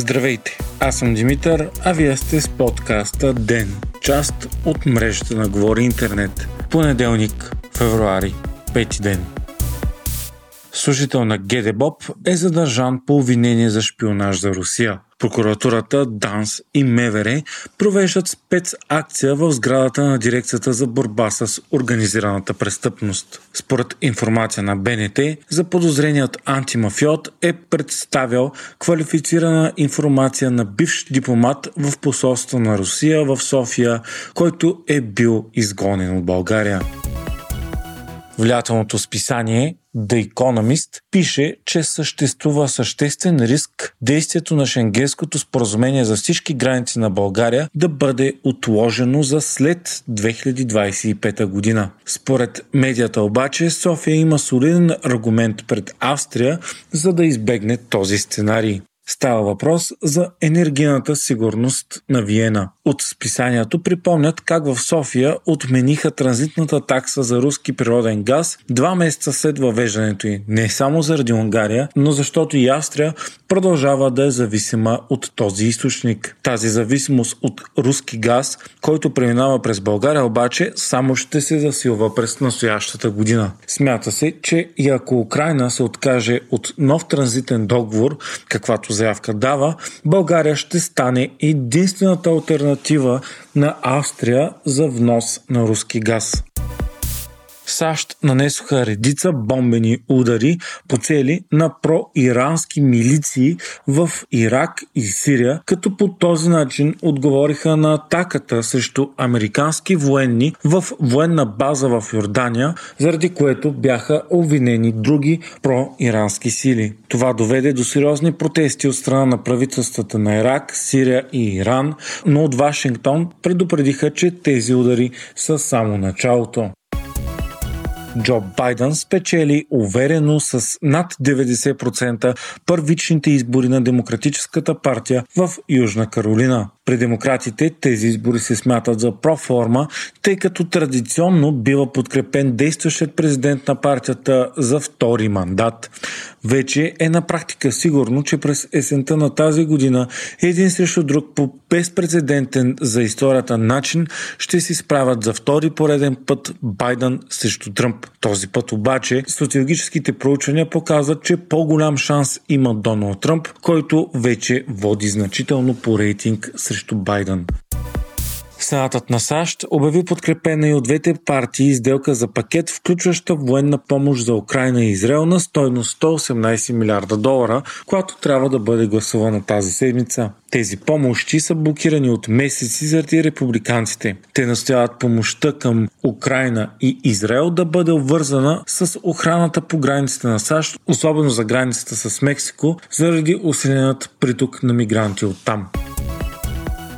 Здравейте, аз съм Димитър, а вие сте с подкаста ДЕН, част от мрежата на Говори Интернет. Понеделник, февруари, пети ден. Служител на ГДБОП е задържан по обвинение за шпионаж за Русия. Прокуратурата, ДАНС и МВР провеждат спецакция в сградата на дирекцията за борба с организираната престъпност. Според информация на БНТ, за подозреният антимафиот е представял квалифицирана информация на бивш дипломат в посолство на Русия в София, който е бил изгонен от България. Влиятелното списание The Economist пише, че съществува съществен риск действието на Шенгенското споразумение за всички граници на България да бъде отложено за след 2025 година. Според медията обаче София има солиден аргумент пред Австрия, за да избегне този сценарий. Става въпрос за енергийната сигурност на Виена. От списанието припомнят как в София отмениха транзитната такса за руски природен газ два месеца след въвеждането й. Не само заради Унгария, но защото и Австрия продължава да е зависима от този източник. Тази зависимост от руски газ, който преминава през България обаче, само ще се засилва през настоящата година. Смята се, че и ако Украина се откаже от нов транзитен договор, каквато заявка дава, България ще стане единствената альтернатива на Австрия за внос на руски газ. САЩ нанесоха редица бомбени удари по цели на проирански милиции в Ирак и Сирия, като по този начин отговориха на атаката срещу американски военни в военна база в Йордания, заради което бяха обвинени други проирански сили. Това доведе до сериозни протести от страна на правителствата на Ирак, Сирия и Иран, но от Вашингтон предупредиха, че тези удари са само началото. Джо Байден спечели уверено с над 90% първичните избори на Демократическата партия в Южна Каролина. При демократите тези избори се смятат за проформа, тъй като традиционно бива подкрепен действащият президент на партията за втори мандат. Вече е на практика сигурно, че през есента на тази година един срещу друг по безпредседентен за историята начин ще си справят за втори пореден път Байден срещу Тръмп. Този път обаче социологическите проучвания показват, че по-голям шанс има Доналд Тръмп, който вече води значително по рейтинг срещу срещу Байден. Сенатът на САЩ обяви подкрепена и от двете партии сделка за пакет, включваща военна помощ за Украина и Израел на стойност 118 милиарда долара, която трябва да бъде гласувана тази седмица. Тези помощи са блокирани от месеци заради републиканците. Те настояват помощта към Украина и Израел да бъде обвързана с охраната по границите на САЩ, особено за границата с Мексико, заради усилената приток на мигранти от там.